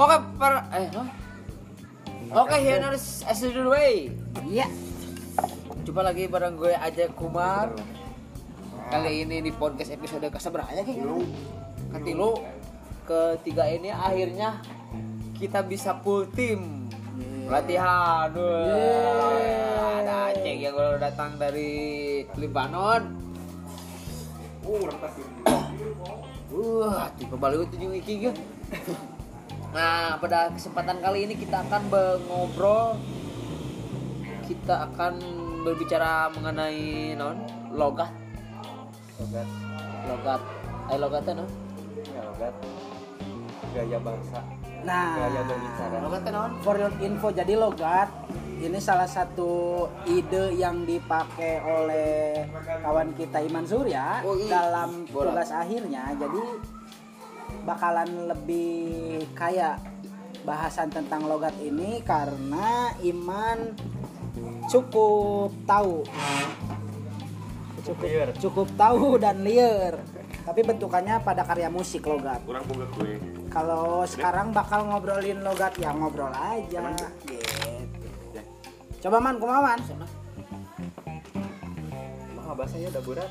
Oke, per eh huh? Oke, Hianers as the way. Iya. Jumpa lagi bareng gue Ajay Kumar. Kali ini di podcast episode keseberapa ya, King? Ketilu. Ketiga ini akhirnya kita bisa full tim latihan. Ada Aceh yang baru datang dari Lebanon. Uh, tipe balik itu juga iki. Nah, pada kesempatan kali ini kita akan be- ngobrol kita akan berbicara mengenai non logat. Logat. Logat. Eh logatnya non? Ya logat. Gaya bangsa. Nah, gaya berbicara. logatnya non? For your info jadi logat ini salah satu ide yang dipakai oleh kawan kita Iman Surya Oh, iya. dalam tugas akhirnya. Jadi bakalan lebih kaya bahasan tentang logat ini karena Iman cukup tahu. Superior. cukup tahu dan liar. Tapi bentukannya pada karya musik logat. Kurang boga gue. Kalau sekarang bakal ngobrolin logat ya ngobrol aja. Gitu. Coba man kumaha man? Mah bahasanya udah berat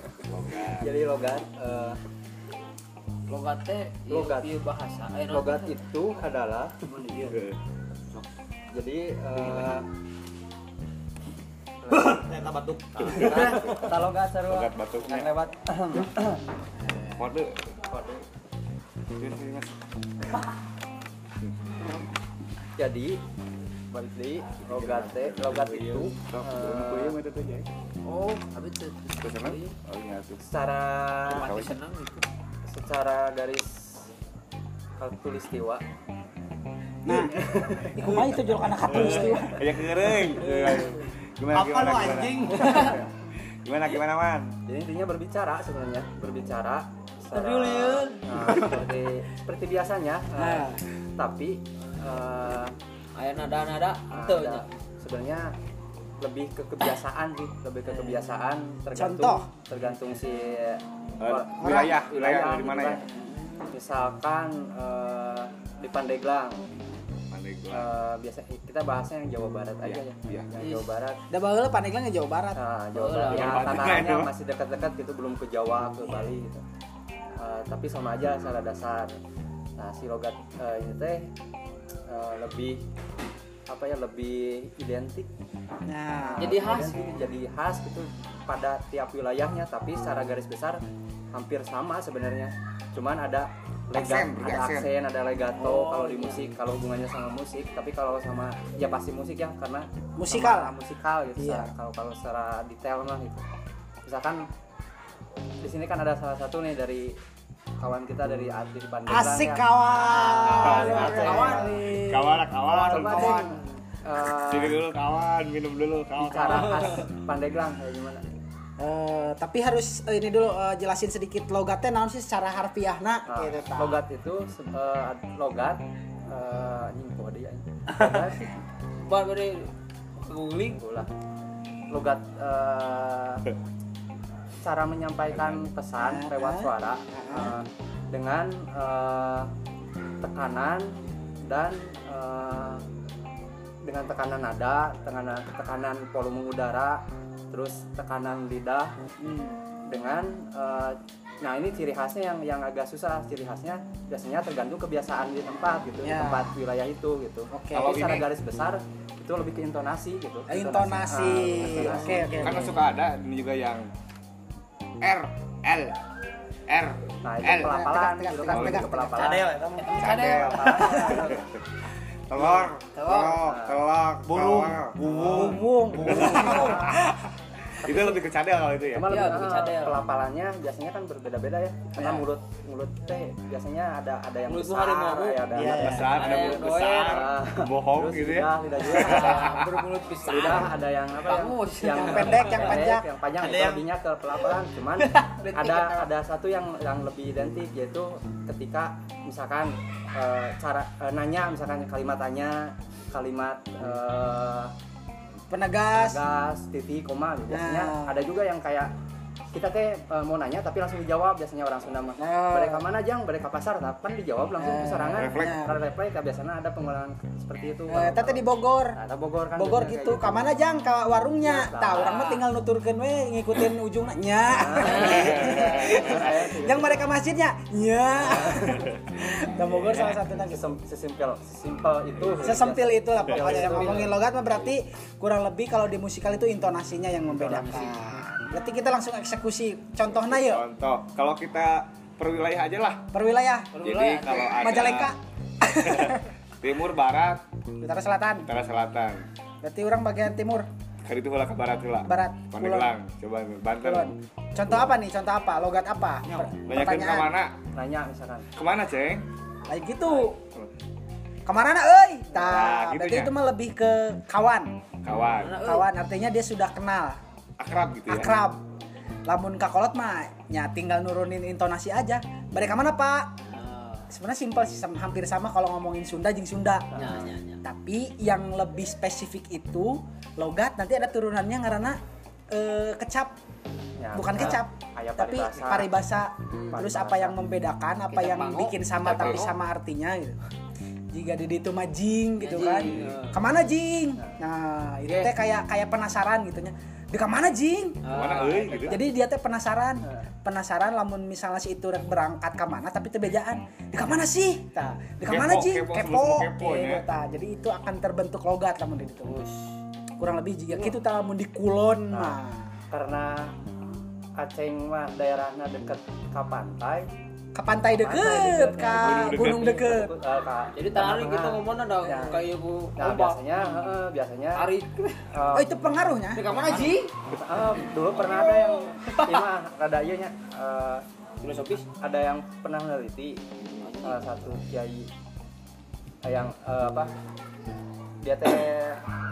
jadi logat logatnya Logat. iya bahasa eh, logat itu adalah Cuman iya. jadi eh, ternyata batuk. Logat seru. Logat batuknya. yang lewat. Kode kode Iya, iya, jadi balik logat teh logat itu eh, oh habis itu? Oh iya secara senang gitu secara garis kalkulistiwa nah iku mah itu juruk anak katulistiwa Aja kering. Gimana Apa gimana lu gimana? anjing? Gimana gimana man? Jadi intinya berbicara sebenarnya, berbicara secara Julian. nah, seperti seperti biasanya, eh, Nah. tapi eh, ayah nada nada ada tuh sebenarnya lebih ke kebiasaan sih, lebih ke kebiasaan tergantung Contoh. tergantung si Or- wilayah, wilayah dari gitu mana kan. ya? Misalkan eh, di Pandeglang, eh, biasa kita bahasnya yang Jawa Barat aja Iya, ya, iya. yang Jawa Barat. udah baheula Pandeglang ke Jawa Barat Nah, Jawa Barat ya Yang itu. masih dekat-dekat gitu belum ke Jawa ke Bali gitu. Eh, tapi sama aja secara dasar. Nah, si logat eh, ini teh eh, lebih apa ya lebih identik nah Jadi khas. Identik, jadi khas gitu pada tiap wilayahnya tapi secara garis besar hampir sama sebenarnya cuman ada lega, Aksen, ada aksen. aksen ada legato Oh, kalau di musik kalau hubungannya sama musik tapi kalau sama ya pasti musik ya karena Musikal. sama musikal gitu Iya. kalau kalau secara detail mah gitu misalkan di sini kan ada salah satu nih dari kawan kita dari Adli Pandeglang asik ya. kawan Kawan. kawan Kawan, kawan. Coba kawan. deh, eh, Sini dulu kawan, minum dulu kawan. bicara khas Pandeglang kayak gimana Eh, tapi harus eh, ini dulu eh, jelasin sedikit logatnya naon sih secara harfiahna Nah, gitu logat itu eh, logat eh anjing kok anjing. Logat buat beri googling. Logat eh, cara menyampaikan pesan lewat suara eh, dengan eh, tekanan dan eh, dengan tekanan nada, tekanan tekanan volume udara, terus tekanan lidah Hmm. dengan eh, nah ini ciri khasnya yang yang agak susah ciri khasnya biasanya tergantung kebiasaan di tempat gitu di Ya. tempat wilayah itu gitu Oke. kalau secara garis besar itu lebih ke intonasi gitu Eh, intonasi Ah, oke oke Karena oke. suka ada ini juga yang R L R nah itu L pelapalan gitu kan tegak, tegak. pelapalan Cadel ya. Cadel. Pelapalan. telur Telur. telur telur Burung. telur. Itu lebih ke cadel kalau itu ya Cuma Iya, lebih lebih ah, cadel. pelapalannya biasanya kan berbeda-beda ya. Karena Ya. mulut mulut teh biasanya ada ada yang Mulut besar, harimau. ya, ada Iya, ada besar ada Ada yang mulut besar doer. bohong gitu ya lidah, lidah juga ada bermulut pisang lidah ada yang apa yang, Bagus. yang, pendek, yang panjang. yang panjang Ada itu yang- lebihnya ke pelapalan cuman ada ada satu yang yang lebih identik yaitu ketika misalkan eh, cara eh, nanya misalkan kalimat tanya kalimat eh, Penegas. gas titik koma gitu. biasanya Nah. ada juga yang kayak kita teh eh, mau nanya tapi langsung dijawab biasanya orang Sunda mah Oh. mereka mana jang mereka pasar kan dijawab langsung Eh, kesarangan refleks. Karena refleks ya, biasanya ada pengulangan seperti itu Eh, tete di Bogor ada Bogor kan Bogor gitu, kayak ka mana jang ka warungnya. Nah. Tah, orang mah tinggal nuturkeun we ngikutin ujungnya nya. Yang mereka masjidnya nya. Dan Bogor salah satu. Sesem- sesimpel sesimpel itu Sesempil itulah Sesimpil pokoknya yang itu. ngomongin logat mah berarti kurang lebih kalau di musikal itu intonasinya yang membedakan. Berarti kita langsung eksekusi contohnya yuk Contoh, kalau kita per wilayah aja lah. per wilayah Jadi kalau ada Majalengka, timur, barat, utara selatan. utara, selatan. Berarti orang bagian timur, Kali itu ke barat heula. Barat, Pandeglang, coba Banten. kulon. Contoh apa nih? Contoh apa? Logat apa? Banyakin ke mana? nanya misalkan Ke mana, Ceng? Kayak gitu. Ke mana euy? Nah, Tah, gitu berarti ya. itu mah lebih ke kawan. Kawan. Kawan artinya dia sudah kenal, Akrab gitu ya. akrab. Lamun kakolot mah ya tinggal nurunin intonasi aja. Mereka mana, Pak? Sebenarnya simpel sih hampir sama kalau ngomongin Sunda jeung Sunda. Ya, ya, ya. Tapi yang lebih spesifik itu logat nanti ada turunannya karena eh, kecap Ya, bukan bisa. kecap tapi paribasa. paribasa terus Paribasa. apa yang membedakan apa yang bikin sama tapi sama artinya gitu jika di itu mah jing gitu Ya, kan jing, ya. ke mana jing nah itu teh kayak kayak penasaran gitunya di ke mana jing? Ke mana euy gitu. jadi dia teh penasaran. Penasaran lamun misalnya si itu berangkat ke mana tapi tebejaan di ke mana sih? Tah di ke mana Kepo, jing? kepo, kepo, kepo, Gitu, ya. jadi itu akan terbentuk logat lamun itu kurang lebih jika gitu tah lamun di kulon mah. karena Aceh mah daerahnya deket ke pantai ke pantai deket, ke gunung deket. Eh, Jadi tadi tengah-tengah. kita ngomong ada Ya. kayak bu nah biasanya heeh, biasanya Tarik. eh, Oh itu pengaruhnya? Di mana Ji? eh, dulu pernah ada yang ini mah rada ieu nya Filosofis. ada yang pernah meneliti salah satu kiai yang apa dia teh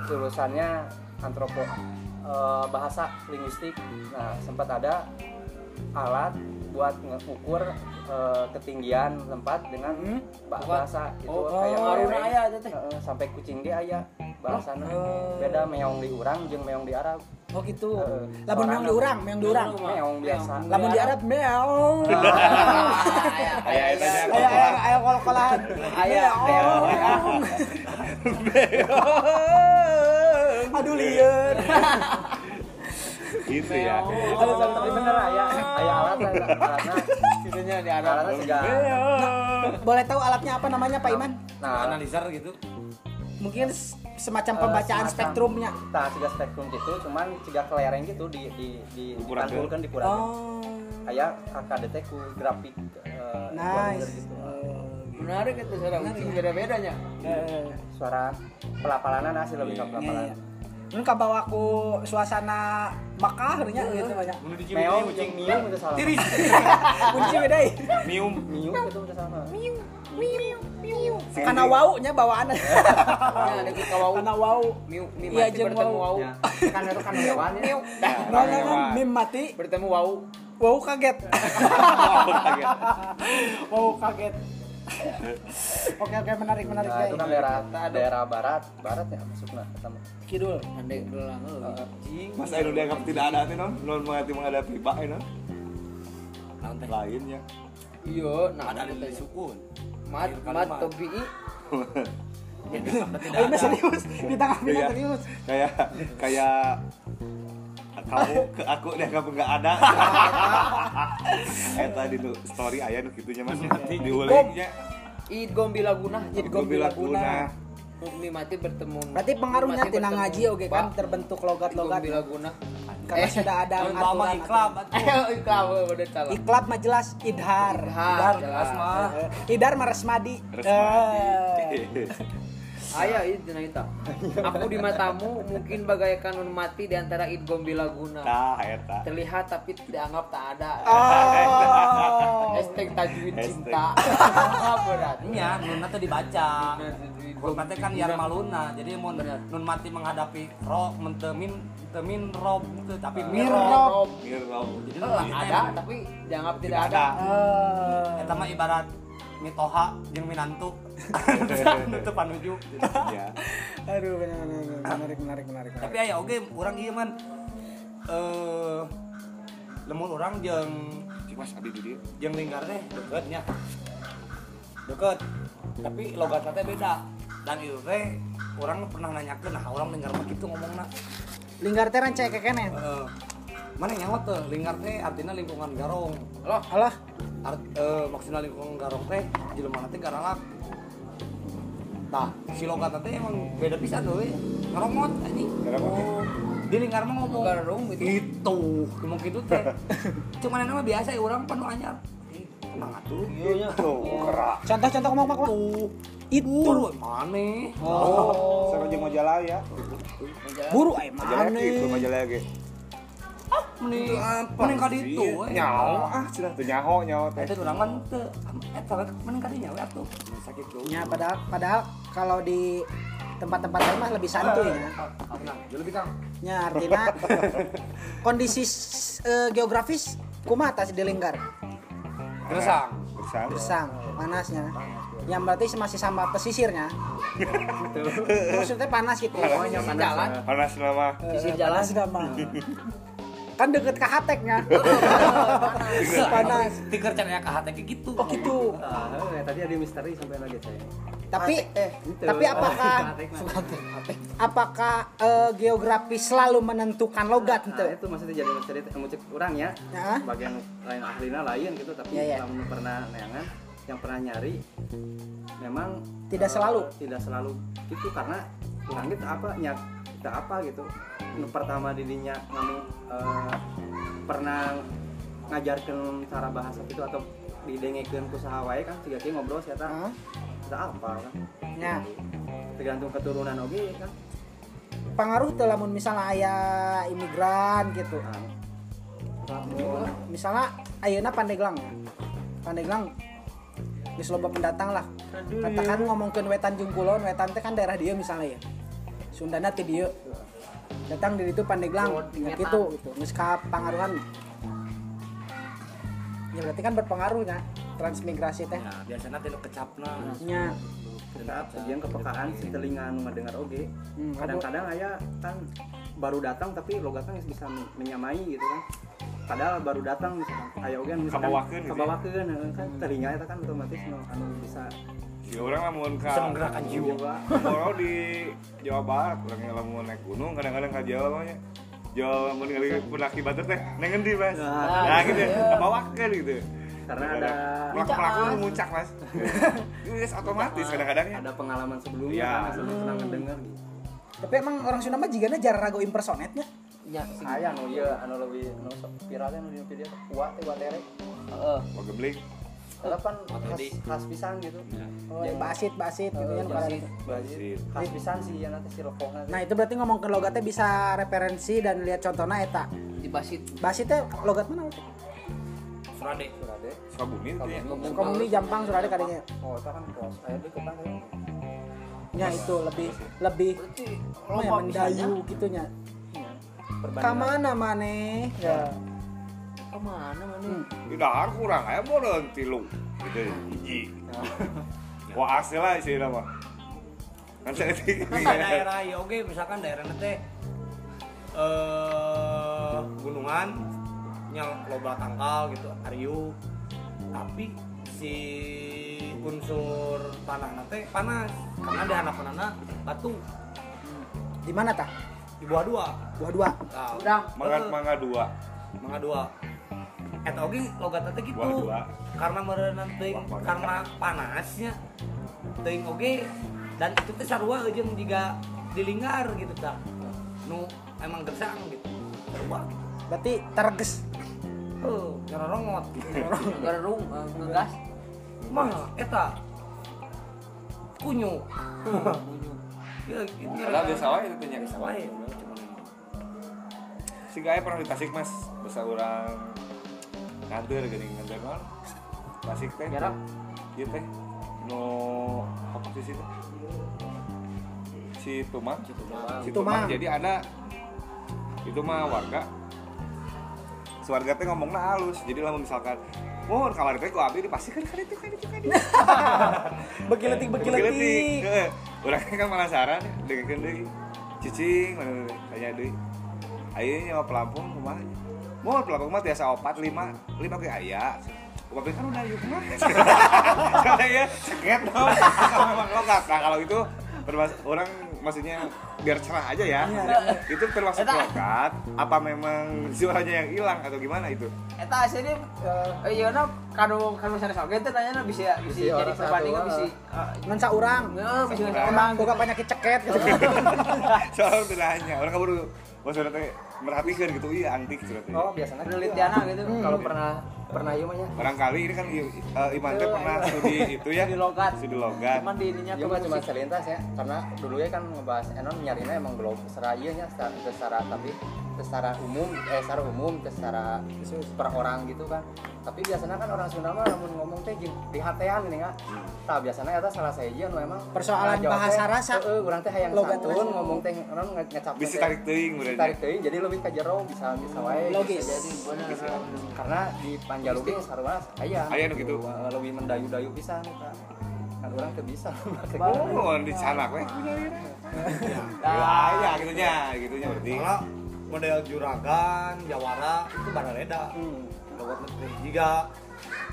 lulusannya antropo bahasa linguistik nah sempat ada alat buat ngukur eh, ketinggian tempat dengan Hmm? ba- bahasa itu Oh, kayak pengaruhna merek. aya eta teh. Heeh, sampai kucing ge aya bahasana Oh. beda meong di urang jeung meong di Arab Oh gitu. Heeh. Lamun meong di urang, meong di urang. meong biasa Lamun di Arab meong. Aya eta nya Ayo ayo ayo kol-kolan. Aya, Meong. Aduh lieur. Gitu ya. Aduh, tapi bener aya aya alat alatnya Situnya di Arab. alatnya juga Boleh tahu alatnya apa namanya Pak Iman? nah Analizer gitu. Mungkin semacam Eh, pembacaan semacam- spektrumnya. Tah, siga spektrum gitu, cuman siga kelereng gitu di di di dipantulkeun di kurang. Oh. Aya KKD teh ku grafik eh, Nice. gitu. Menarik itu suara ucing beda-bedanya. Eh, Suara pelapalanan hasil lebih ke iya, pelapalan. Iya. Ini kabawa ku suasana Makkah nya gitu banyak. Meong jeung miung itu salah. Kunci beda. eh. Mium. Miung itu udah sama. Karena wau nya bawaan. Ya, ada kita wau. Karena wau. Miu, mi Iya, mati bertemu wau. wau. Ya, kan itu kan hewan ya. Miu. Dah, Nah, nah, nah, mim mati. bertemu wau. Wow kaget. Kaget. Wow kaget. Oke oke menarik menarik Nah, itu kan daerah daerah barat, barat ya masuknya ketemu. Kidul. Andai belang anjing. Mas Ainu dianggap tidak ada teh non, non menghati menghadapi Pak Ainu. Lainnya. Iya, nah ada di sukun. Mat mat topi. Oh, ini serius. Di tengah Iya. kita serius. Kayak kayak kamu ke aku deh kamu nggak ada. Eta di nu story aya nu kitunya Mas. Diulingnya. Id Gombi Laguna. Id Gombi Laguna. Mi mati bertemu. Berarti pengaruhnya tina ngaji oke kan terbentuk Id logat-logat. Gombi Laguna. Karena sudah ada aturan. iklam. Eh, iklam udah salah. Iklab mah jelas idhar. Idhar, jelas mah. Eh, Idhar mah resmadi. Eh. Aya id dina eta. Aku di matamu mungkin bagaikan nun mati di antara Id Gombi Laguna. Tah eta. Terlihat tapi dianggap tak ada. Oh. Hashtag tajwid cinta. Berat. Iya, nun teh dibaca. Teh kan yar maluna. Jadi mun nun mati menghadapi ro mentemin temin rob teu, tapi Mirrob. mirrob. Mirrob. Jadi ada tapi dianggap tidak Tidak ada. Eh. eta mah ibarat mitoha jeung minantu. Itu panuju. Ya. Aduh benar benar benar. menarik menarik menarik. Tapi aya oge urang ieu man eh lemur orang jeung Mas abdi di dieu. jeung lingkar teh deket tapi logatnya teh beda dan itu teh orang pernah nanyakeun nah orang lingkar mah gitu ngomongna linggar teh rancak kekene Eh, mana nyawa tuh lingkar teh artinya lingkungan garong Loh, alah Art, eh, maksudnya lingkungan garong teh jelema teh garalak Tah, si logat teh emang beda pisan euy. Ngeromot anjing. Ya? Oh, di lingkar mah ngomong Garong gitu. Itu, ngomong gitu teh. Cuman nama biasa ya orang penuh anyar. Tenang atuh. Iya nya. Tuh, kerak. contoh-contoh ngomong apa Tuh, itu buru maneh. Oh, sareng jeung majalah ya. buru ay Majalah mana gitu, majalah ge. Mending mending ka ditu we. Nyaho ah, cenah teu nyaho nyaho teh. Eta urang mah teu eta mending ka dinya we atuh. Sakit tuh. ya padahal padahal kalau di tempat-tempat lain mah lebih santuy ya Nah, lebih kang. nya artinya kondisi eh, geografis kumaha tas di lingkar Gersang. Bersama. gersang panasnya yang berarti masih sama pesisirnya maksudnya panas gitu ya Pokoknya jalan, Panas nama. sisi jalan. panas mah kan deket ke hateknya panas Tiker caranya ka hate kayak gitu. oh gitu Ah, eh, tadi ada misteri sampai lagi saya. tapi Gitu. tapi apakah Hatek apakah eh, geografis selalu menentukan logat Nah, gitu itu maksudnya jadi misteri cek urang ya. Ya. Bagian lain ahlina lain gitu tapi Ya, ya. lamun pernah neangan yang pernah nyari memang Tidak eh, selalu. tidak selalu gitu karena urang kita apa nyak kita apa gitu nu pertama didinya nganu eh, pernah ngajarkan cara bahasa itu atau didengekeun ku saha wae kan tiga kali ngobrol saya Hah? kita apa kan. Ya. tergantung keturunan oke kan pengaruh tuh lamun misalnya ayah imigran gitu. Nah, Lamun misalnya ayeuna Pandeglang. Ya Pandeglang geus loba pendatang lah. Katakan ngomongkeun wetan jeung kulon wetan teh kan daerah dia misalnya ya. Sundana ti dieu datang dari itu Pandeglang. Ya gitu gitu. Geus pangaruhan. Ya berarti kan berpengaruh ya transmigrasi teh. Ya, biasanya teh nu kecapna. nya kita yang kepekaan si telinga nu ngadengar oge. Hmm, kadang-kadang aya kan baru datang tapi logatnya bisa men- menyamai gitu kan. Padahal baru datang misalkan aya oge misalkan Kabawakeun gitu ya? kabawakeun kan. Telinga eta kan otomatis nu anu bisa Ya orang lamun ka Bisa menggerakkan jiwa. Kalau di Jawa Barat, orang yang lamun naik gunung kadang-kadang ka Jawa mah nya. Jawa mun ngali pendaki batur teh neng endi, Mas? Nah, Nah, gitu. Kabawakeun gitu. karena ada Pelak pelaku muncak, Mas. Itu otomatis kadang-kadang ya. ada pengalaman sebelumnya Ya. kan sebelum pernah ngedenger gitu tapi emang orang Sunda mah jigana jarang ragu impersonate-nya Ya, sing- aya nu ieu anu lebih nu sok viralnya nu di video kuat teh watere Heeh. Wah eta kan khas, Materi. khas pisan gitu oh, basit basit gitu kan basit kalau- basit khas pisan sih ya nanti si rokoknya Nah itu berarti ngomong ke logatnya bisa referensi dan lihat contohnya eta. di basit. Basitnya logat mana? Surade. Surade. Sukabumi itu ya. Komuni Jampang Surade kadinya. oh itu kan kos aya deket kan ya. Ya itu lebih lebih Berarti apa ya, mendayu gitunya. Iya. Ka perbandingan mana maneh? Ya. Ke mana mana? Di dahar kurang aya modern tilu. Gitu hiji. Wah asli lah sih nama. Kan saya daerah ya oke misalkan daerah teh eh gunungan yang loba tangkal gitu ariu tapi si unsur tanah teh panas karena di anak batu Di mana tah? di bawah dua Buah dua. nah, Udang. mangga mangga dua. mangga dua eta oge logat teh gitu. Dua. karena merenang teuing Buah panas. karena panasnya teuing oge dan itu teh sarua jeung jiga dilinggar gitu tah nu emang gersang gitu. Sarua gitu. Berarti terges. heuh nyerongot gitu Garung eh, ngegas. mah eta. Kunyu. Ya gitu. Padahal biasa wae itu teh nya. biasa wae cuman Si gaya pernah di Tasik Mas, basa orang nganter geuning nganter naon? Tasik teh. Jarak. Ieu teh. No apa sih situ? Si Tumang. Si Tumang. Tumang. Jadi ada itu mah warga Sewarga teh ngomongnya halus. Jadi lamun misalkan Mohon kamar teh ku abdi dipasihkan kan itu kan itu kan itu. Begiletik begiletik. Heeh. Urang kan penasaran dengekeun deui. Cicing mana tanya deui. Ayeuna nyawa pelampung kumaha? Mau pelabang mah tiasa opat lima lima kayak aya. Bapak kan udah yuk mah saya seket dong. Kalau memang logat nah kalau itu orang maksudnya biar cerah aja ya. Itu termasuk Eta. logat apa memang suaranya yang hilang atau gimana itu? Eta asli eh iya na kanu kanu sana soge teh nanya bisa bisa Bisi jadi orang perbandingan satu, bisa. Ngan saurang Heeh, bisa emang boga penyakit ceket gitu soalnya udah nanya orang kabur maksudnya teh merhatikan gitu iya antik suratnya oh biasanya gitu. penelitianna gitu kalau pernah pernah iya mah ya barangkali ini kan I- uh, Iman teh pernah studi itu ya Studi logat. studi logat cuman di ininya Iya mah cuma selintas ya, karena dulunya kan ngebahas Enon nyarinya emang belum secara iya nya secara, secara tapi secara umum eh secara umum secara per orang gitu kan. Tapi biasanya kan orang Sunda mah namun ngomong teh jeung di hatean ini kan. Tah biasanya eta salah saya nu emang Persoalan ngajawab bahasa teh, rasa. Heeh, urang teh hayang santun ngomong teh nge- ngecap bisa teh. tarik teuing Bisa berarti tarik teuing jadi lebih ka jero bisa bisa wae. Logis. bisa jadi. Karena di Panjalugi sarua aya. Aya nu gitu. Eh, Lebih mendayu-dayu pisan eta. Kan urang teu bisa. oh di sana weh Nah, ya gitunya gitunya berarti Kalau model juragan, jawara itu barareda. Logat teh jika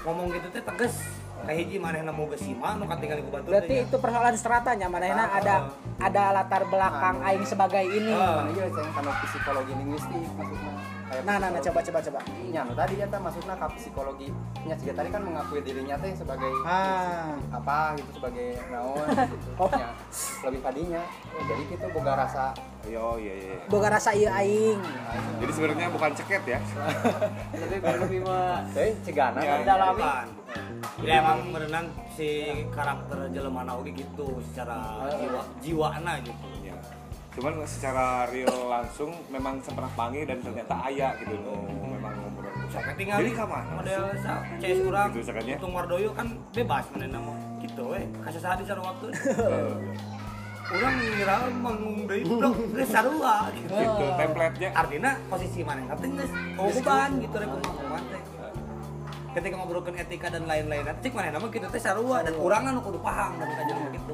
ngomong gitu teh tegas. Kayak hiji manehna mau gesima nu katinggal ku batur berarti teh, itu persoalan stratanya manehna Ah. ada ada latar belakang aing sebagai ini Ah. Mana iya saya karena psikologi linguistik maksudnya. Kayak nah nah nah coba coba coba Iya, no, tadi ya maksudnya ke psikologi. Nya juga tadi kan mengakui dirinya teh sebagai ah apa gitu sebagai naon gitu. Oh. Nya, lebih tadinya. Jadi gitu boga rasa yo iya iya boga rasa ieu aing jadi sebenarnya bukan ceket ya lebih lebih mah Teh cegana Ya, kan. dalam Bukan. Ya emang berenang si karakter jelema oge gitu secara jiwa jiwana gitu. Ya. Cuman secara real langsung memang pernah panggil dan ternyata ayah gitu loh memang ngobrol Sampai tinggal jadi kamar model sa CS urang Gitu. Untung Wardoyo kan bebas mana nama gitu we. Kasih di sarua waktu. Urang ngira manggung deui blok geus sarua gitu. gitu template-nya Artinya posisi mana nanti geus oh beban gitu rek teh. Ketika ngobrolkan etika dan lain-lain, cek mana nama kita teh sarua dan urang anu kudu paham dan kajian gitu.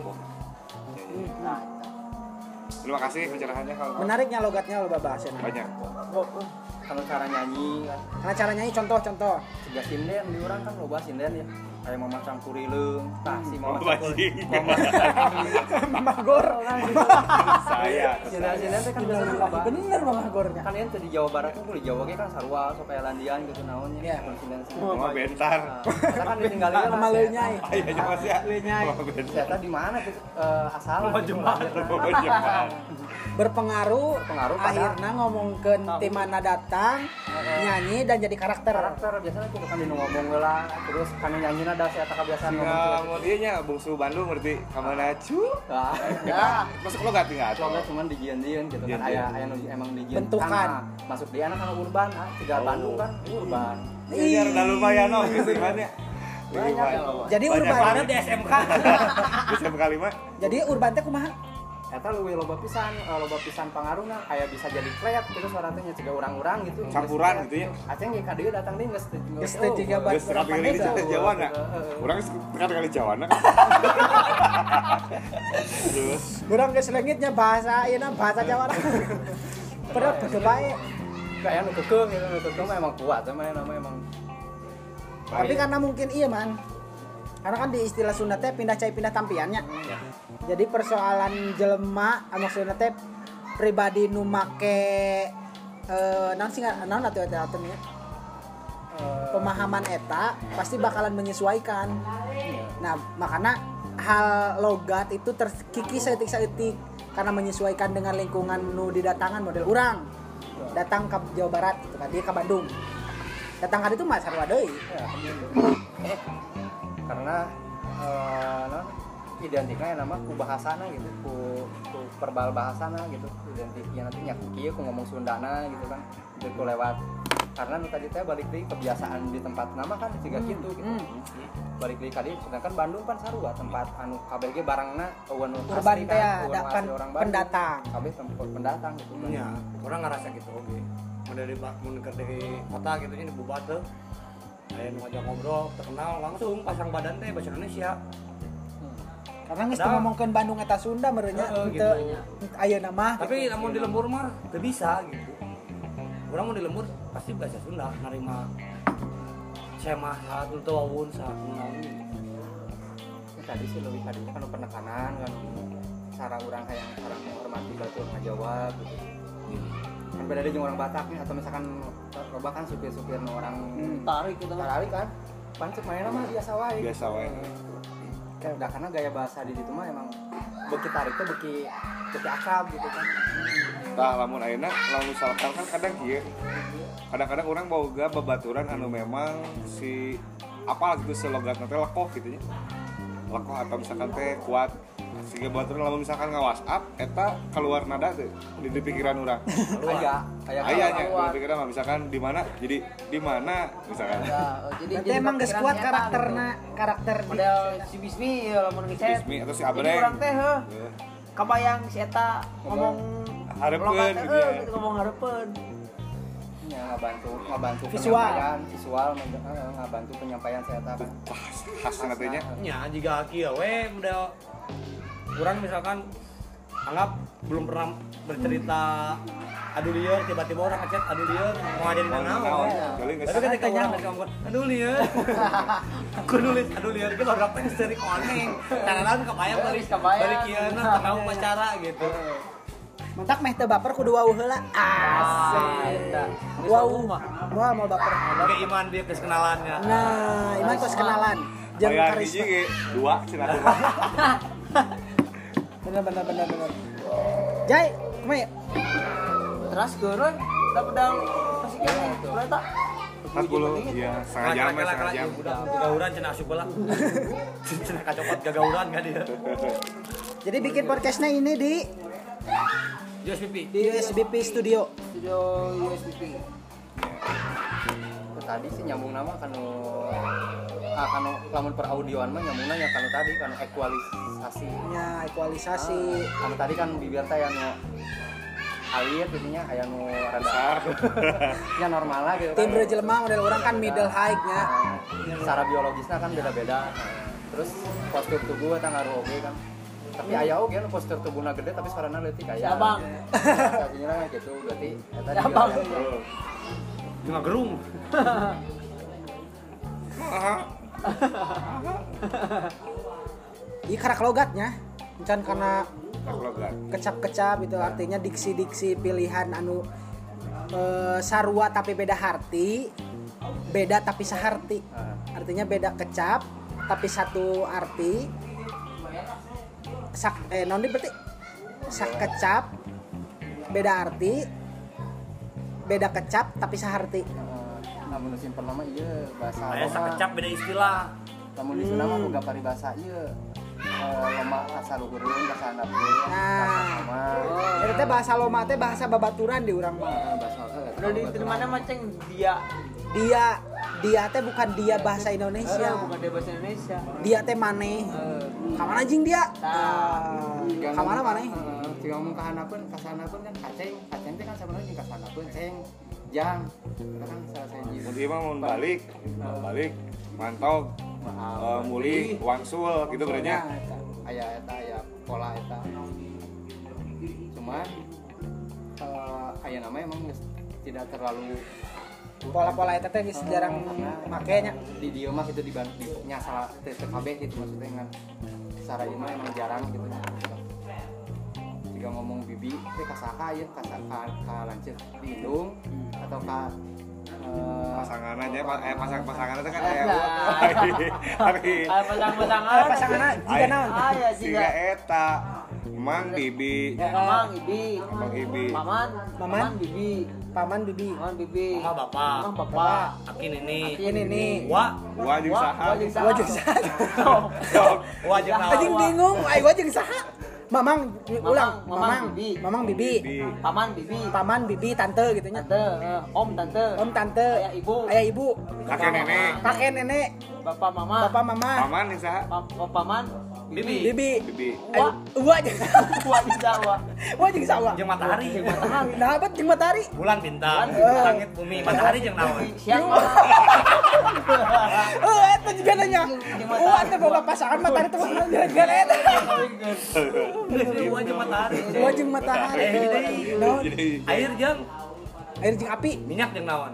nah terima kasih pencerahannya kalau menariknya logatnya lo bahasan banyak. Kalau cara nyanyi kan karena cara nyanyi contoh-contoh Tiga sinden di orang kan loba sinden ya kayak mama cangkurileng tah si mama Mama cangkur Cing. mama. Mama Gor. Saya sinden sinden teh kan biasa loba bener Mama Gornya kan ente di Jawa Barat tuh di Jawa ge kan sarua sok kayak landian gitu naonnya sinden mama bentar. Kita kan ditinggalin sama leunyai ayah aja mas ya. Mama bentar. Ternyata di mana gitu asalnya Mama Jembar. mama berpengaruh Pengaruh akhirnya ngomongkeun tim mana datang nyanyi dan jadi karakter. Karakter biasanya gitu kan ngomong lah terus kan nyanyi ada saya tak kebiasaan gitu. mau dia nya bungsu Bandung berarti kamana cu Nah, ya masuk lo gak tinggal Soalnya cuman di Jian-Jian gitu kan Jian-jian. aya aya nu emang di Jian. Bentukan. Kan, ah, masuk di anak kan urban ah, tiga Oh. Bandung kan urban. Iya, udah lumayan oh, gitu gimana ya? Banyak ya loh. jadi Banyak urban di SMK. Bisa berkali mah. jadi urban teh kumaha Eta leuwih loba pisan, eh, loba pisan pangaruhna aya bisa jadi kleat terus suara teh nya cegah urang-urang gitu. Campuran gitu ya? Aceng ge ka dieu datang deui geus Geus teu jiga oh, Ba- Geus sekali kali di Jawa na. Urang sekali kali Jawa na. Terus Kurang geus leungitnya bahasa ieu bahasa Jawa Padahal beda bae. kayak nu kekeung gitu, nu kekeung mah emang kuat emang emang Tapi kan karena mungkin iya man. Karena kan di istilah Sunda teh pindah cai pindah tampiannya. Jadi persoalan jelema ah, maksudnya teh pribadi nu make eh naon sih naon atuh nya? Pemahaman eta pasti bakalan menyesuaikan. Nah, makanya hal logat itu terkikis saeutik-saeutik karena menyesuaikan dengan lingkungan nu didatangan model orang datang ke Jawa Barat gitu kan dia ke Bandung. Datang kan itu deui. Ya, eh, karena eh non identiknya nama ku bahasana gitu ku, ku verbal bahasana gitu identiknya nanti nyak kieu ku ngomong Sundana gitu kan itu ku lewat karena nu tadi teh balik deui kebiasaan di tempat nama kan juga gitu gitu Hmm. balik deui kali sedangkan Bandung kan sarua tempat anu KBG barangna eueun nu urban teh kan, nu pen, asli orang Bandung. pendatang kabeh tempat pendatang gitu Ya, orang ngerasa gitu oke. Mau dari bak mun ke dari kota gitu nya di bubat tuh. Nu ngajak ngobrol, terkenal langsung pasang badan teh bahasa Indonesia. karena geus Padahal- ngomongkeun Bandung eta Sunda merenya teu gitu. ayeuna mah. Tapi namun di lembur mah teu bisa gitu. Orang mau di lembur pasti bahasa Sunda nerima sema saat untuk wawun saat menawi Ya, tadi sih lebih tadinya kan penekanan kan. Cara orang kayak cara menghormati batur ngajawab gitu kan beda dengan orang Batak nih atau misalkan loba kan supir-supir orang tarik kita mah. tarik kan pancet mainnya mah biasa wae Biasa wae. Kayak udah karena gaya bahasa di situ mah emang beki tarik tuh beki beki akrab gitu kan Tah lamun ayeuna lamun misalkan kan kadang kieu. Kadang-kadang orang boga babaturan anu memang si apa gitu selogat nanti lekoh gitu nya. Lekoh atau misalkan teh kuat sehingga baturan lamun misalkan nggak WhatsApp eta keluar nada tuh di, di pikiran orang. aya aya Ayahnya di pikiran mah misalkan di mana jadi di mana misalkan. Ya, jadi jadi emang pikiran kuat nyata karakterna karakter gitu. di model si Bismi ya lamun ngechat Bismi atau si jadi Abreng. orang teh heuh Ya. kabayang si eta ngomong teh, gitu ya. gitu ngomong hareupeun ya ngebantu ngebantu Visual. penyampaian visual men- eh, ngebantu penyampaian saya tahu kan khas nantinya. nya jika kieu we udah kurang misalkan anggap belum pernah bercerita aduh lieur tiba-tiba orang ngechat aduh lieur mau ngajarin Mau naon naon, ya. kali geus tapi ketika orang ngasih ngomong aduh lieur aku nulis aduh lieur itu baru apa seri koneng kadang-kadang kebayang dari kebayang. dari kieu tahu pacara gitu mentak meh teu baper kudu wau heula. Ah asik eta. Wau wah mau baper. Oke iman dia kes kenalannya. Nah iman kos kenalan. Jeung Bayar hiji karisma dua cenah. bener bener bener bener. Jai kumaha ya? terus geureun da pedang masih kene berapa 40 ya setengah jam ya setengah jam. gagauran cenah asup lah cenah kacopot gagauran kan dia. Jadi bikin podcastnya ini di Pipi di USBP Studio. Studio USBP Itu tadi sih nyambung nama kan ah kan lamun per audioan mah nyambungna ya kan tadi kan ekualisasi. Nya equalisasi Ah, kan tadi kan bibir teh anu alir jadinya aya nu rada nya normal lah gitu kan. Timbre jelema model orang kan middle height nya. Nah, secara biologisnya kan beda-beda. Nah, terus postur tubuh eta ngaruh oge kan tapi aya oge nu postur tubuhna gede tapi suarana leutik aya Si Abang. Tadinya gitu berarti eta Si juga Abang. cuma gerung. Iya karak logatnya. Encan karena kecap-kecap itu artinya diksi-diksi pilihan anu eh, sarua tapi beda arti beda tapi seharti Nah, artinya beda kecap tapi satu arti sak eh non berarti? Sak kecap beda arti beda kecap tapi seharti eh, namun simpen nama iya bahasa Aya loma. sakecap beda istilah. Namun di sana mah boga paribasa iya. Eh, loma asa luhureun bahasa handapkeun Nah. bahasa Eta teh bahasa loma teh bahasa babaturan di urang mah. Eh, bahasa eh, udah di mana maceng dia. Dia dia teh bukan dia bahasa Indonesia. Bukan dia bahasa Indonesia. Dia teh maneh. Eh, kamana jing dia. Jika kamana maneh? Eh, jika ngomong ke hanapeun ka sanapeun kan kaceng kaceng teh kan sebenarnya jeung ka sanapeun ceng. Jang. Itu kan ieu mah mun balik, balik. Mantog, eh, muli, wangsul gitu berarti. Nah, eta. aya eta aya pola eta. Cuman eh, aya nama emang tidak terlalu pola-pola eta teh geus jarang makanya di dia mah itu di di nya salah teh kabeh gitu maksudnya dengan secara ini mah emang jarang gitu. Jika ngomong bibi teh ka saha ieu ka ka, lanceuk di hidung atau ka eh, Pasangan aja, pa- eh pasang pasangan itu kan aya hari hari pasang-pasangan. pasanganna jika Aya- naon? Ah, ya Siga juga. eta Mang Bibi, Mamang Ibi. Mamang Ibi. Paman. Maman. Paman Bibi. paman bibi Paman Bibi. Mama bapak Mamang Bapak. akin ini ini nih wa Gua jeung saha. wah, jeung saha. saha wa jeung naon anjing bingung ayo wajib saha mamang ulang Mamang bibi. mamang bibi Bibi. Paman Bibi. paman bibi tante gitu nya Tante, eh, Om tante. om tante Ayah ibu. ayah ibu Kakek nenek, kakek nenek Bapak mama. bapak mama paman saha? Pa- pa- paman. Bibi. bibi Bibi. Wah. Wah, jeung Wah di Jawa. wah jeung sawa. jeung matahari jeung matahari Nah, apa jeung matahari? bulan bintang Bulan. langit bumi matahari jeung naon Siapa? Oh, eta juga nanya. Wah, teh boga pasangan matahari teh gara-gara eta. wa jeung matahari Wah, jeung matahari. Eh? Jadi air jeung Air jeung api. minyak jeung naon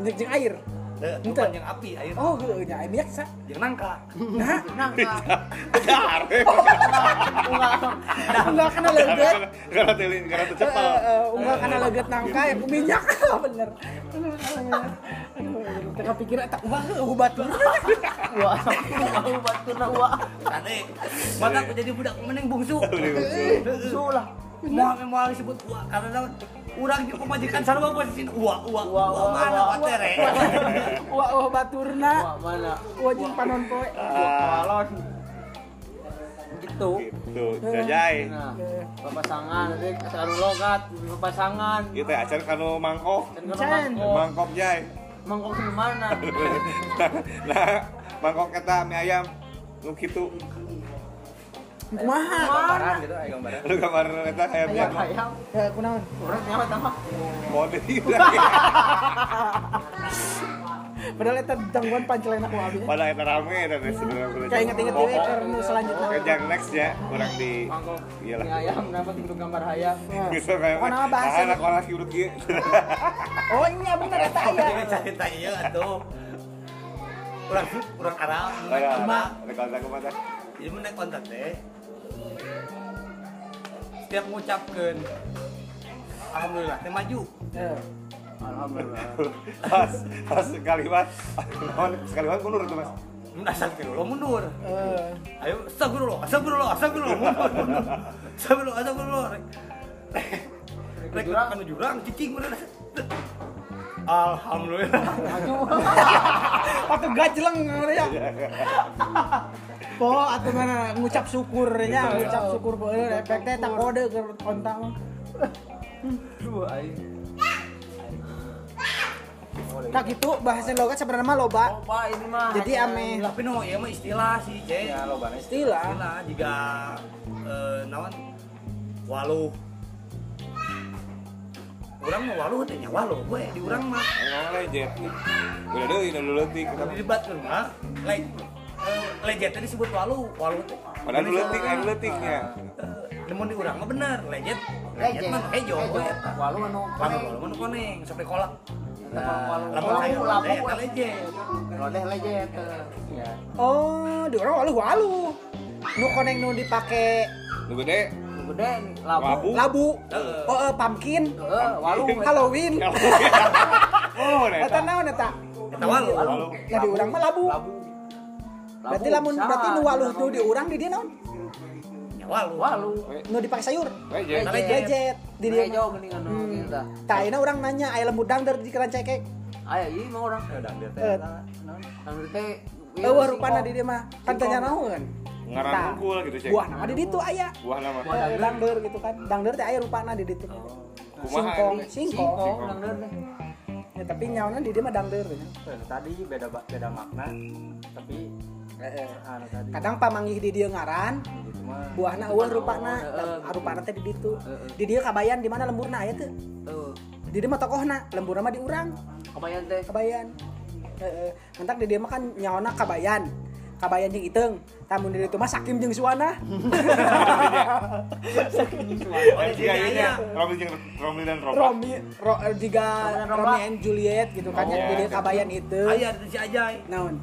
minyak jeung air Eh. Bukan yang api air. Oh nya air minyak sa. Yang nangka. Nah nangka. Dar. enggak kena leget. Karena telin, karena Eh, tercepal. eh, eh, enggak kena leget nangka ya ku minyak. Bener. Tengah pikir tak wah batu. Wah batu na wah. Tadi mata aku jadi budak mending bungsu. Bungsu lah mau mau disebut uak karena urang juga pemajikan sarua posisi uak uak Uak, uak uak, mana uak. patere wah wah baturna wah mana wah jeung panon poe Ah, balon gitu Gitu, jajai. nah papasangan nanti kanu logat papasangan Ieu teh acan kanu mangkok. mangkok Mangkok jai. mangkok di mana Nah, mangkok eta mie ayam. Nu kitu. Kumaha gambaran gitu aya gambaran Lu gambar eta ayam ayam ayam. ayam Eh, kunaon orang nyawa tambah Mode ieu. padahal eta jangguan pancelan aku abi Pada eta rame eta teh sebenarnya. kayak inget-inget dewe karena selanjutnya Ke jang next ya, kurang di iyalah. ayam nama bentuk gambar ayam Nah. Bisa kayak Oh, nama bahasa. anak orang hidup kieu. oh ini ya bener eta aya Jadi cerita iya atuh urang urang Arab Kayak cuma ku mata. jadi mun naik kontak teh setiap mengucapkan alhamdulillah. Teh maju. Eh, alhamdulillah. Pas pas kalimat. Oh, sekalimat mundur tuh Mas. lo mundur. Eh. ayo astagfirullah astagfirullah astagfirullah mundur mundur. Astagfirullah astagfirullah. Rek jurang. kan jurang cicing bener. Alhamdulillah. Atuh gajleng ya. Po atuh mana? Ngucap syukur nya, ngucap syukur beul efeknya tak kode ke kontak. dua Tak gitu bahasa logat sebenarnya mah loba. loba ini mah Jadi ame. tapi no ya mah istilah sih cek ya lo bana istilah. istilah. jika eh, naon? Waluh. Urang mah waluh teh nya waluh gue di urang mah. Legend. Udah deui nu leutik. tapi debat kan mah like eh, legend teh disebut waluh waluh teh Padahal nu leutik aya leutiknya. Eh, namun di urang mah bener. Legend. Legend mah hejo we eta walu anu lamun waluh mah nu koneng sampai kolak. Walu. Lamun teh eta legend. Lodeh lejet ya. Oh, di orang walu walu. Nu koneng nu dipake Nu gede. Gede labu. Labu. Oh, eh, pumpkin. eh walu. Halloween. Oh, Eta eta. naon eta? eta Lalu Nah di urang mah labu. Berarti lamun berarti nu waluh nu di urang di dia naon? ya waluh walu Nu dipake sayur. Legend. Lejet di dia. Geuning anu kita Tah ayeuna urang nanya aya lembu dangder di keran cekek. aya ieu mah urang udah dia teh Eh. naon anu teh Eueuh rupana di dia mah. Kan tanya naon. Ngaran unggul gitu cek. Buah nama di ditu aya. Buah nama. Eh, Dangder gitu kan. Dangder teh aya rupana di ditu. Kumaha Singkong, ini? singkong. singkong dangder teh Ya, tapi nyawana di dia mah dangder teh. Eh, tadi beda beda makna tapi eh anu Kadang pamanggih di dia ngaran, gitu buahna eueuh rupana, rupana teh di ditu. Heeh. Di dia kabayan di mana lemburna aya Di dia mah tokohna, lemburna mah di urang. kebayan teh kabayan heeh mentak di dia mah kan nyawana kabayan kabayan jeung iteng tamun di ditu mah sakim jeung suana oh di Iya, sini iya. aya Romli jeung Romli dan. Romi ro, jiga Romeo dan Romla. Romi and Juliet gitu kan Oh. di dia kabayan itu aya di si ajay naon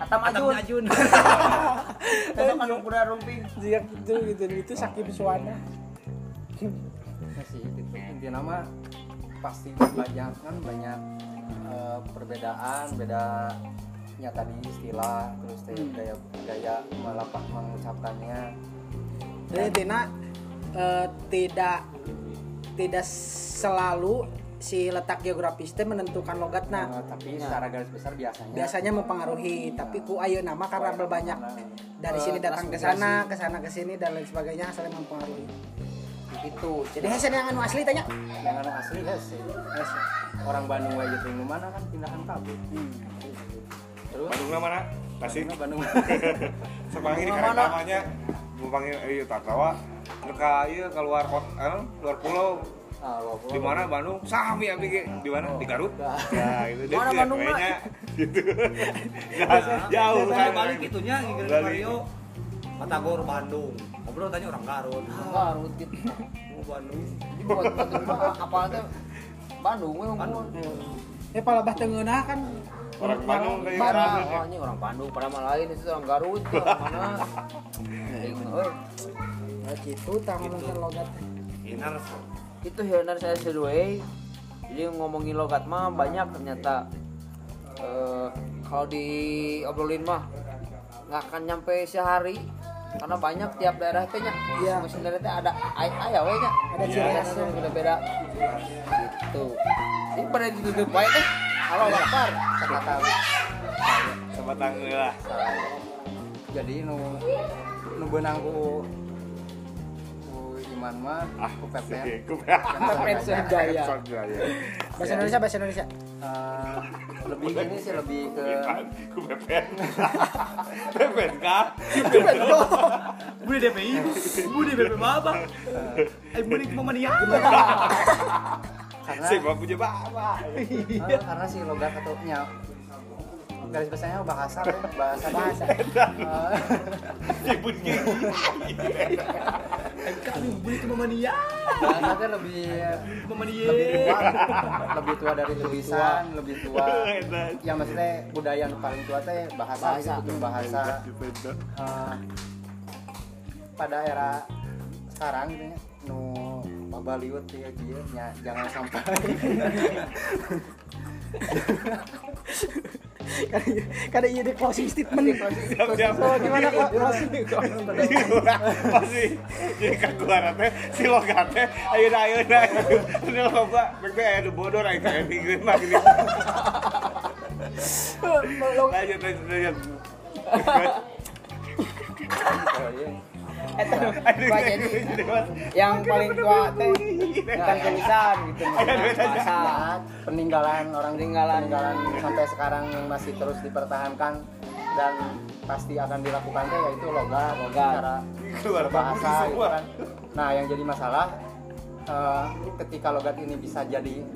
atam Atam ajun ajun Besok anu kuda rumping. Jiga gitu gitu itu sakim suana sih gitu intinya mah pasti banyak kan banyak eh, perbedaan beda nya tadi istilah terus teh Hmm. gaya gaya melapak mengucapkannya. Jadi tina eh, tidak tidak selalu si letak geografis teh menentukan logatna Eh, tapi secara garis besar biasanya biasanya mempengaruhi tapi ku ayo nama karena berbanyak dari sini datang ke sana ke sana ke sini dan lain sebagainya saling mempengaruhi. Itu jadi hasil yang anu asli tanya. Yang anu asli hese orang Bandung aja tuh yang mana kan pindahan kabut terus? Bandung mana? Mana Bandung. Sepanggil ini karena namanya Bupanggil ieu Tatawa. Mereka ieu keluar kota, luar pulau di mana? Bandung? Sama ya pikir di mana? Di Garut? Nah itu dia mana Bandung kayaknya. Gitu. Jauh kan. Balik gitunya ngikir Mario Batagor Bandung. Ngobrol tanya orang Garut. Garut gitu. Bandung. Apa aja? Bandung memang. Ya pala bah tengah kan. Orang Bandung iya. dari oh, orang Bandung. orang Bandung. Pada malah lain itu orang Garut. Orang mana? Ya, gitu. Gitu. Nah gitu tangan gitu. logat. Inar itu Hyunar saya sedue jadi ngomongin logat mah banyak ternyata. Eh, kalau diobrolin mah nggak akan nyampe sehari. Karena banyak tiap daerah teh nya. Iya. masing daerah teh ada ay aya we nya. Ada ciri Ada khasnya. yang beda-beda. Gitu. Ini pada ditutup baik teh halo lapar kata Sebatang lah. jadi nu nu benang Jerman mah Kuperpen. Kuperpen Sanjaya. Bahasa Indonesia bahasa Indonesia. Uh, lebih ini sih lebih ke Kuperpen. Kuperpen kah? Kuperpen kah? Gue DPI, gue DPP apa? Eh, gue mau mania. Karena sih, gue punya bapak. Karena sih logat atau garis besarnya bahasa teh, bahasa bahasa. Ibu gini. Kami Budi Mamania. bahasa teh lebih Mamania. lebih tua. Lebih tua dari tulisan lebih tua. Yang maksudnya budaya nu paling tua teh bahasa, Bahasa. gitu bahasa. Eh, pada era sekarang gitu ya nu ya dia nya jangan sampai Kada iya di closing statement. Iya, nih Siap siap. So, gimana iya, kok? closing jadi iya, kakuarannya si logatnya ayo dah ayo dah Ini lo loba bek ayo ada bodor ayo kayak di green mah gini. Lanjut lanjut lanjut. Oh, Eta gua jadi yang paling tua teh bukan tulisan gitu bahasa peninggalan orang Peninggalan. peninggalan sampai sekarang yang masih terus dipertahankan dan pasti akan dilakukan teh yaitu logat Logat. cara Keluar bahasa gitu kan. Nah, yang jadi masalah eh, ketika logat ini bisa jadi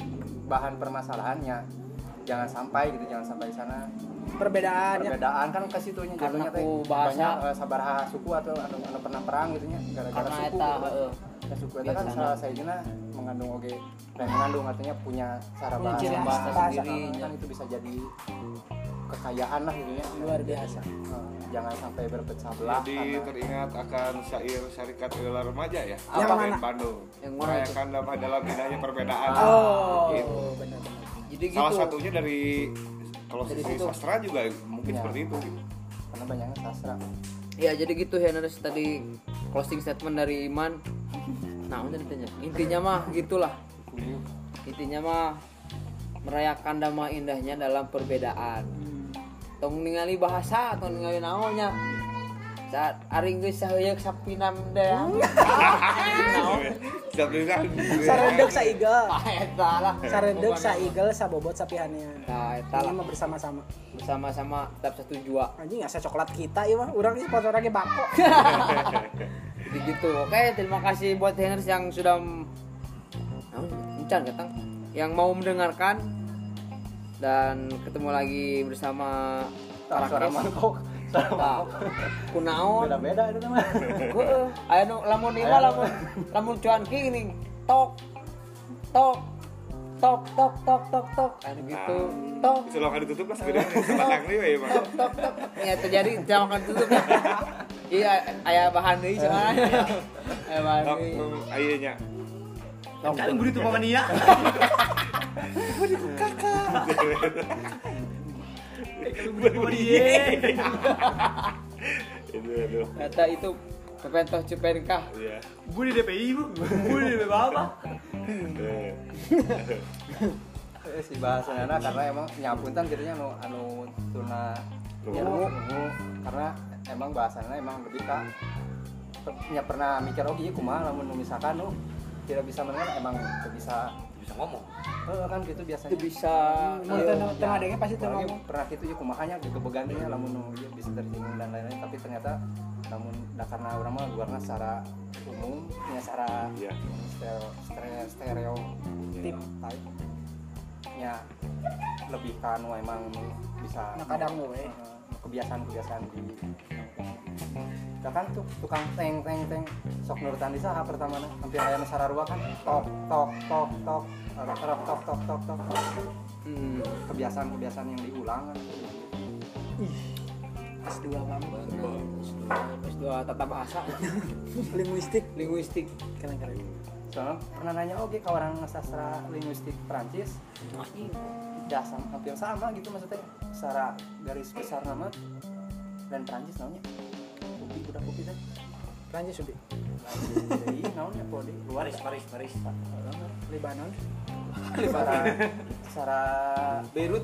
bahan permasalahannya jangan sampai gitu jangan sampai di sana perbedaan ya perbedaan kan ke situnya Karena jatuhnya teh ku bahasa- banyak eh, sabaraha suku atau anu, anu pernah perang gitu nya gara-gara karena suku eta gitu. heeh. Ya, suku itu kan Biasana. salah saya mengandung oke dan mengandung artinya punya cara bahasa, bahasa bahasa. sendiri kan itu bisa jadi kekayaan lah gitu ya luar biasa Eh, jangan sampai berpecah belah Jadi karena teringat akan syair syarikat Eula Remaja ya. Yang Apa? mana? Bandung. Yang mana? Merayakan damai dalam indahnya perbedaan. oh Gitu. benar-benar jadi gitu Salah satunya dari kalau Dari sisi situ. sastra juga mungkin Ya. seperti itu. gitu. karena banyaknya sastra ya jadi gitu ya Nares tadi closing statement dari Iman nah udah ditanya intinya mah gitulah intinya mah merayakan damai indahnya dalam perbedaan tong ningali bahasa atau ningali naonnya Ari geus sapi sapinam deang. Sarendok sa igel. Ah, eta lah. Sarendok sa igel sa bobot sa pihanean. Tah eta lah. bersama-sama. Bersama-sama tetap satu jua. Anjing asa coklat kita ieu mah urang sponsornya bako. Jadi gitu. Oke, terima kasih buat hangers yang sudah encan datang, yang mau mendengarkan dan ketemu lagi bersama para Tarakes kunaon? Beda-beda itu mah. Heeh, aya nu lamun ieu mah lamun lamun cuan gini tok. Tok. Tok tok tok tok tok. Anu gitu. Tok. Selokan ditutup lah segede sebatang nih ya bang. tok tok tok. Ya terjadi jangan kan tutup ya iya aya bahan deui cenah aya bahan deui ayeuna. tok Kali Budi Mamania. Budi Mamania. Iya. itu kata itu Pepentoh Cipenkah Iya. Gue di DPI bu. Gue di DPI apa? Iya. Si bahasanya karena emang nyapuntan jadinya anu, anu tuna ilmu. Karena emang bahasanya emang lebih kak nya pernah mikir oh iya kumaha namun misalkan lu tidak bisa menang emang bisa. Bisa ngomong. Heeh, kan gitu biasanya itu bisa Mun Iya, teu- teu ya. ngadenge pasti Apalagi ngomong. pernah gitu ya kumahanya gegebegan nya lamun nu ieu bisa tersinggung dan lain-lain tapi ternyata namun da karena orang mah luarna secara umum nya secara Iya. stereo stereo, stereo Tip. type nya lebih kan emang bisa Nah, kadang we. eh, kebiasaan-kebiasaan di da kan tuh? Tukang teng teng teng. Sok nurutan di saha pertama nih hampir ayam sararua kan. Tok tok tok tok. Rok rok tok tok tok tok. Hmm, kebiasaan kebiasaan yang diulang kan. Ih. S2 bang S2 S2 tata bahasa. Linguistik. Linguistik. Keren keren. Soalnya pernah nanya oke okay, ke orang sastra linguistik perancis? Dah sama hampir sama gitu maksudnya. Secara garis besar nama dan perancis namanya udah kopi teh Prancis udah jadi namanya kode luar Paris Paris Paris Libanon secara secara Beirut.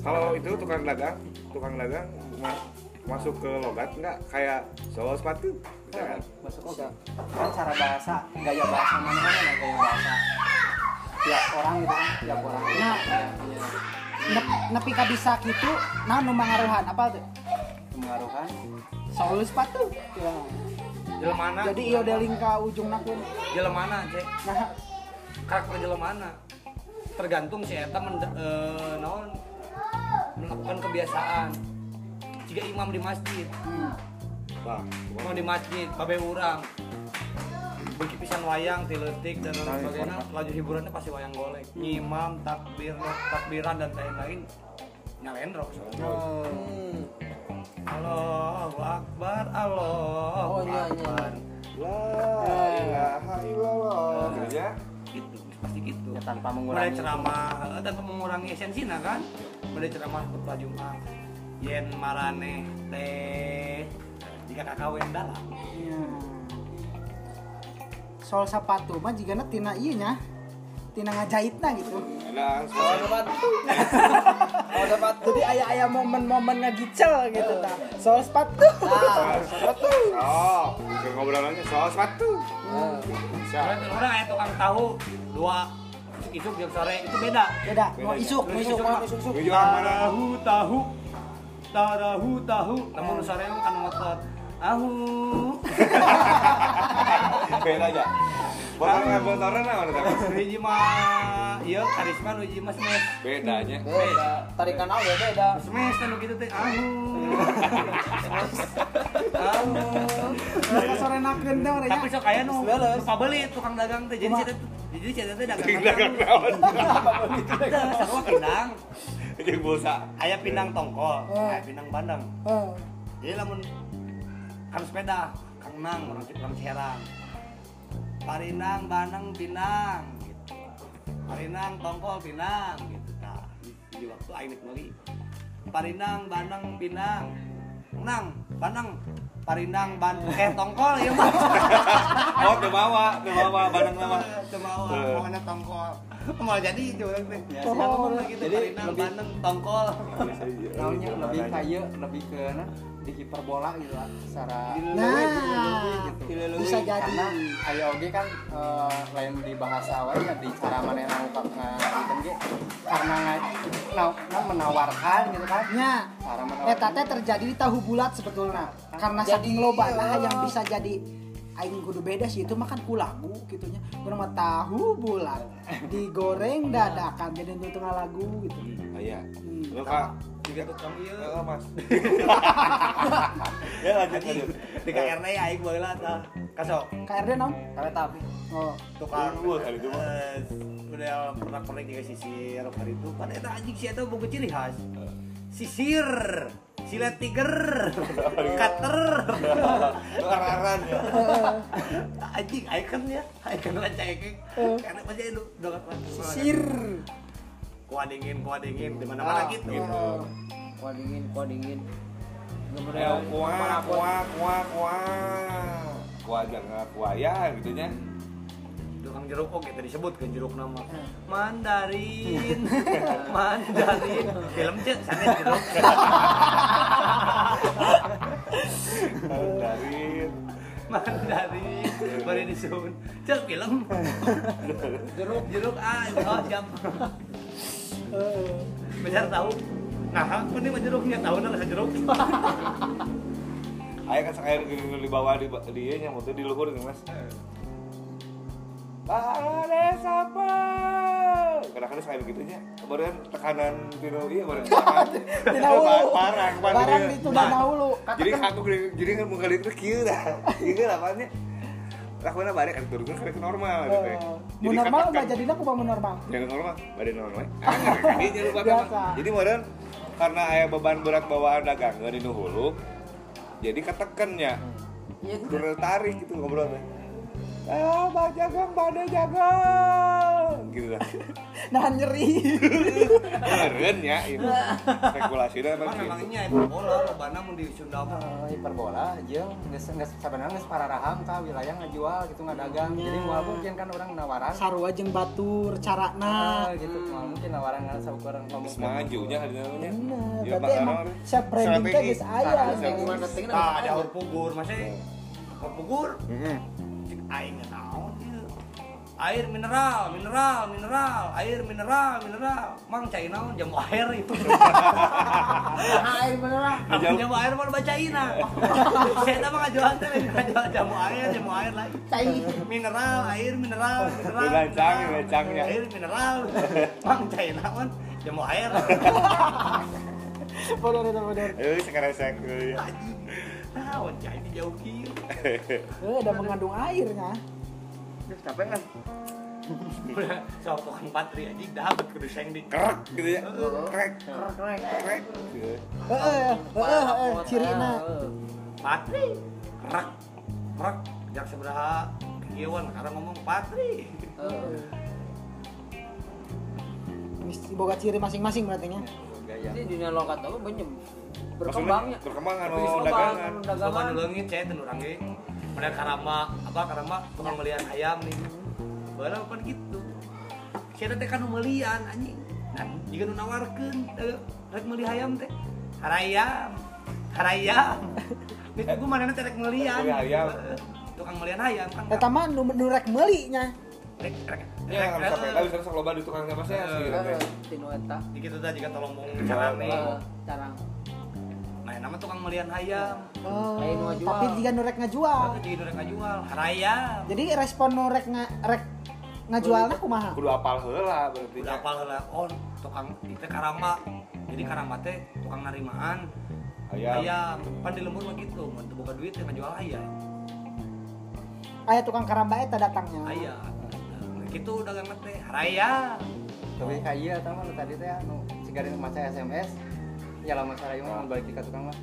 Kalau itu tukang dagang, tukang dagang ma- masuk ke logat nggak? Kayak soal sepatu, misalkan. masuk oke. Kan cara bahasa gaya bahasa mana mana lah gaya bahasa. Tiap orang gitu kan tiap orang. Nah nep- nepi ka bisa gitu nah nu mangaruhan apa tuh? Mengaruhkan soal sepatu ya. Jelemana jadi iya deling ka ujung nakun. Jelemana cek? Nah. Karakter jelemana tergantung si eta men, eh, naon? Melakukan kebiasaan. Jika imam di masjid. Nah, mau di masjid babe urang. Bagi pisan wayang tiletik dan lain sebagainya. laju hiburannya pasti wayang golek. Nyimam takbir takbiran dan lain-lain. Nyalain rok Hmm. Allahu Akbar Allahu Oh, iya, iya. Akbar La ilaha illallah. Gitu ya. gitu pasti gitu ya tanpa Mulai mengurangi ceramah eh, tanpa mengurangi esensinya kan Mulai ceramah khutbah Jumat yen marane teh jika kakawin dalam Ya. soal sepatu mah jika tina iya nya tina ngajahitna gitu. Soal. Soal jadi ayah ayah momen-momen ngagicel gitu ta. Soal sepatu. Nah, sepatu. Oh, ngobrolannya soal sepatu. Bisa. Orang orang aya tukang tahu dua isuk jam sore itu beda. Beda. Mau aja. isuk mau isuk mau isuk tahu tahu. Tahu tahu. Namun sore emang kan motor. Ahu. Beda aja. Nah mana teh? hiji mah iya karisma nu hiji mah smash Bedanya. beda. Tarikan awal beda. smash kan gitu teh ahu ahu Mereka sore nakeun teh urang tapi nya. sok aya nu Beles. nu pabeli tukang dagang teh jadi saya jadi saya teh dagang Dagang naon? sarua pindang Jeung pulsa. aya pindang tongkol aya pindang bandeng Eh, jadi lamun kan sepeda kang nang orang orang Ciherang parinang banang pinang gitu parinang tongkol pinang gitu nah di, di waktu aing meuli parinang banang pinang. Nang banang parinang ban eh tongkol ya mah Oh, teu bawa barang nama. Cemawa, Eh. pokoknya tongkol. Mau jadi itu Ya, Siapa ngomong gitu Jadi parinang lebih- banang tongkol. Namanya lebih kaya lebih ke nah, di hiperbola gitu lah secara Nah, gitu. bisa jadi. karena aya oge kan eh, lain di bahasa awal ya di cara mana yang ngungkap gitu karena nga- na- na- menawarkan gitu kan nya cara eta menawarkan teh terjadi di tahu bulat sebetulnya karena Jadi, saking loba nah iya. yang bisa jadi aing kudu beda sih itu makan ku lagu gitunya mah tahu bulat digoreng dadakan jadi tengah lagu gitu Aya. Hmm. Lu Kak. Tiga tukang iya. Heeh, Mas. Ya lanjut lanjut. di KRT ya aing baheula tah. Kasok. KRD non Karena tapi. oh. Tukang. Wah, kali itu mah. eh, udah pernah pernah juga sisir hari itu. Pada eta anjing si eta boga ciri khas. Sisir. Silet tiger. Cutter. Lu araran ya. anjing icon ya. Icon lanca ekek. Karena pasti itu dogat sisir kuah dingin kuah dingin di mana mana Ah, gitu. Oh. Kuah dingin, kuah dingin. Ya, kuah, kuah, kuah, kuah. Kuah jangan kuaya gitu nya. tukang jeruk oke tadi disebut kan jeruk nama. Mandarin. Mandarin. Film cek sana jeruk. Dari Mandarin. Baru disun cek film. Jeruk. Jeruk ah oh siap besar tahu nah aku nih mah jeruknya tahu nah rasa jeruk Aya kan air di bawah di di ieu nya mutu di luhur gitu, Mas. Ada siapa? Kadang-kadang saya begitu nya. Kemudian tekanan tino iya baru tekanan. Hulu. Barang, barang itu dan hulu Jadi aku gede- jadi kan muka itu kieu dah. Kieu apanya? Lakukan balik kan turun kan ke normal gitu ya. Oh, Jadi normal mah jadinya kumaha mun normal Jangan normal, badan normal. Ah, Ini jangan lupa. Bang. Jadi modern karena aya beban berat bawaan dagang di nu hulu. Jadi ketekennya. Iya, Kudu tarik gitu ngobrol teh. Ah, bang jagang, pada jagang. Gitu lah. nah nyeri Keren ya ini. Spekulasi dah Cuman bang. memang ini aya bola lobana mun di Sunda mah. Eh, hiperbola aja nggak nggak sebenarnya nggak pararaham kah wilayah ngajual gitu nggak dagang jadi mau mungkin kan orang nawaran sarua jeung batur carana nah gitu mau mungkin nawaran nggak sama orang ngomong majunya hari namanya. Ya, berarti emang siap branding teh geus aya. Ada pugur, masih pugur. Cik aing nggak tahu. Air mineral, mineral, mineral, air mineral, mineral. Mang cai naon jamu air itu. Nah, air beneran. jamu air mau bacaina. Saya tak mah ngajual teh ngajual jamu air, jamu air lagi. Cai. Mineral, air mineral, mineral. Mineral. dilancangnya. Air mineral. Mang cai naon jamu air. Bener itu bener. Eh, sekarang saya. Naon cai di jauh kieu. Eh, ada mengandung airnya. Duh, capek kan. Sok tukang patri anjing dapat kudu seng di Krek gitu ya. Krek, Krek krek. krek. Heeh, heeh, cirina. patri kerak kerak jak seberapa kegiatan karena ngomong patri Geus boga ciri masing-masing berarti nya. Ini dunia lokat apa banyak berkembangnya. Maksudnya berkembang anu Habis loba, dagangan. dagangan. nulungin saya tenur ge pada karama apa? Karama tukang melian ayam nih. Baru apa gitu. Saya teh kan melian anjing? Dan jika nu nawarkeun eh, rek meuli ayam teh. Harayam harayam itu gue mana teh rek melian. Eh, tukang melian ayam kan? Eta mah nu nu rek meuli nya. rek rek Ya, nggak bisa eh, sepeda bisa sok loba di tukang apa sih sih gitu. Eh, Tino eta. Dikit teh jika tolong mau carane Eh, Carang. Nama tukang melian ayam. Oh, ngajual. tapi jika nu rek ngajual. Itu jadi nurek ngajual. Harayam. Jadi respon nu rek nga, rek ngajualna kumaha? Kudu apal heula berarti. Udah apal lah. Oh, tukang itu karama. Jadi karama teh tukang narimaan Ayam. ayam. Pan di lembur mah gitu. Mun teu boga duit teh ngajual ayam. Aya tukang karamba eta datangnya. Ayam. Nah, gitu dagang teh harayam. tapi kayak iya tahu tadi teh anu cigarin maca SMS ya lama cara ieu mah balik ka tukang mah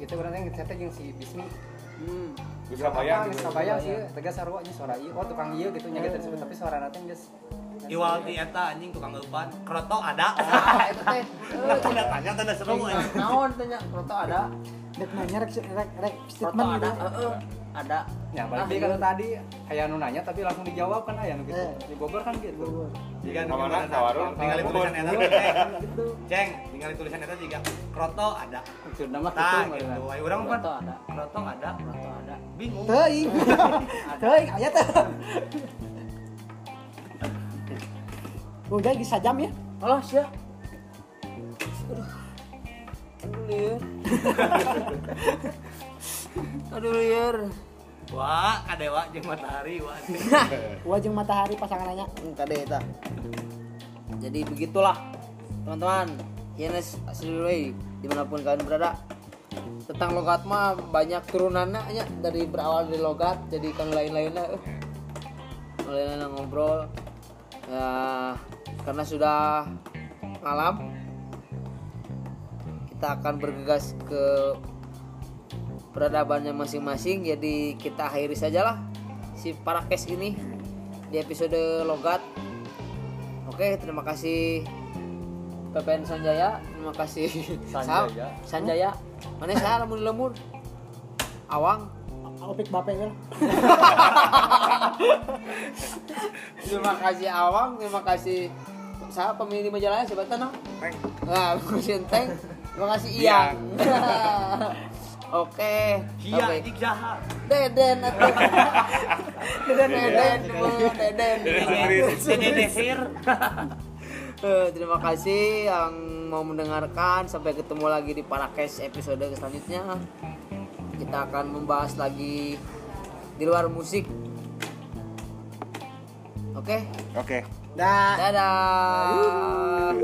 itu berarti yang ngechat jeung si Bismi Hmm. Bisa bayar Geus gitu. kabayang sih tegas sarua nya suara ieu oh tukang ieu gitu nya gitu disebut tapi suara nanti geus Iwal ti eta anjing tukang eupan. Kroto ada. Ah, itu teh. Nah, tanda tanya tanda seru. Naon tanya kroto ada. Rek nanya rek rek, rek statement ada. gitu. Heeh. Ada. ya balik deui kan tadi aya nu nanya tapi langsung dijawab kan aya nu gitu Eh. di Bogor kan gitu Jika Kamana, kawarung, tinggal kawarung. tulisan eta ceng. Ceng, tinggal tulisan eta juga kroto ada. Sunda mah Tah gitu gitu. gitu Ayo urang mah Kroto ada. kroto ada. Kroto ada. Bingung. Teuing. Teuing aya teh. Udah geus sajam ya. Alah sia. Aduh. Aduh liar. Aduh liar. Wah, kadewa jeung matahari wah. Wajeng matahari pasangannya. Hmm, tadi eta. Jadi begitulah teman-teman. Yenes Asliway di mana pun kalian berada. Tentang logat mah banyak turunannya nya dari berawal dari logat jadi kan lain-lainnya. eh. Lain-lainnya ngobrol. Ya, karena sudah malam kita akan bergegas ke peradabannya masing-masing. Jadi kita akhiri sajalah si parakes ini di episode logat. Oke terima kasih PPN Sanjaya. Terima kasih Sanjaya. Sanjaya. Mana saya lamun lemur? Awang. Opik bape ya. terima kasih awang terima kasih saya pemilih majalahnya siapa tanah Teng. nah terima Teng terima kasih Iyang oke Iya, sampai anjing jahat. Deden atuh. Deden Deden Deden Dede desir. Eh, Terima kasih yang mau mendengarkan sampai ketemu lagi di Parakes episode selanjutnya. Kita akan membahas lagi di luar musik. Oke, Oke. Dah. dadah.